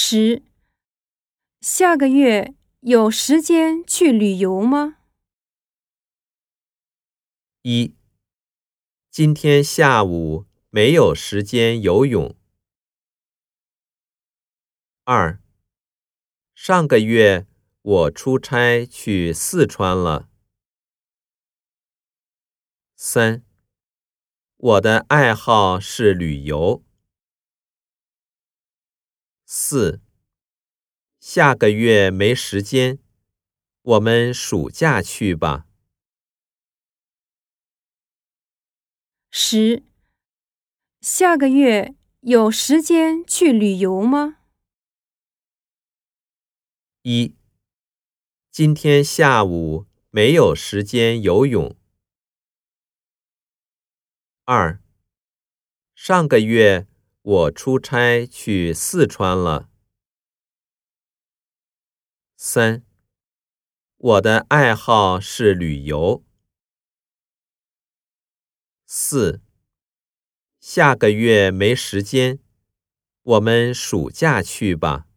十，下个月有时间去旅游吗？一，今天下午没有时间游泳。二，上个月我出差去四川了。三，我的爱好是旅游。四，下个月没时间，我们暑假去吧。十，下个月有时间去旅游吗？一，今天下午没有时间游泳。二，上个月。我出差去四川了。三，我的爱好是旅游。四，下个月没时间，我们暑假去吧。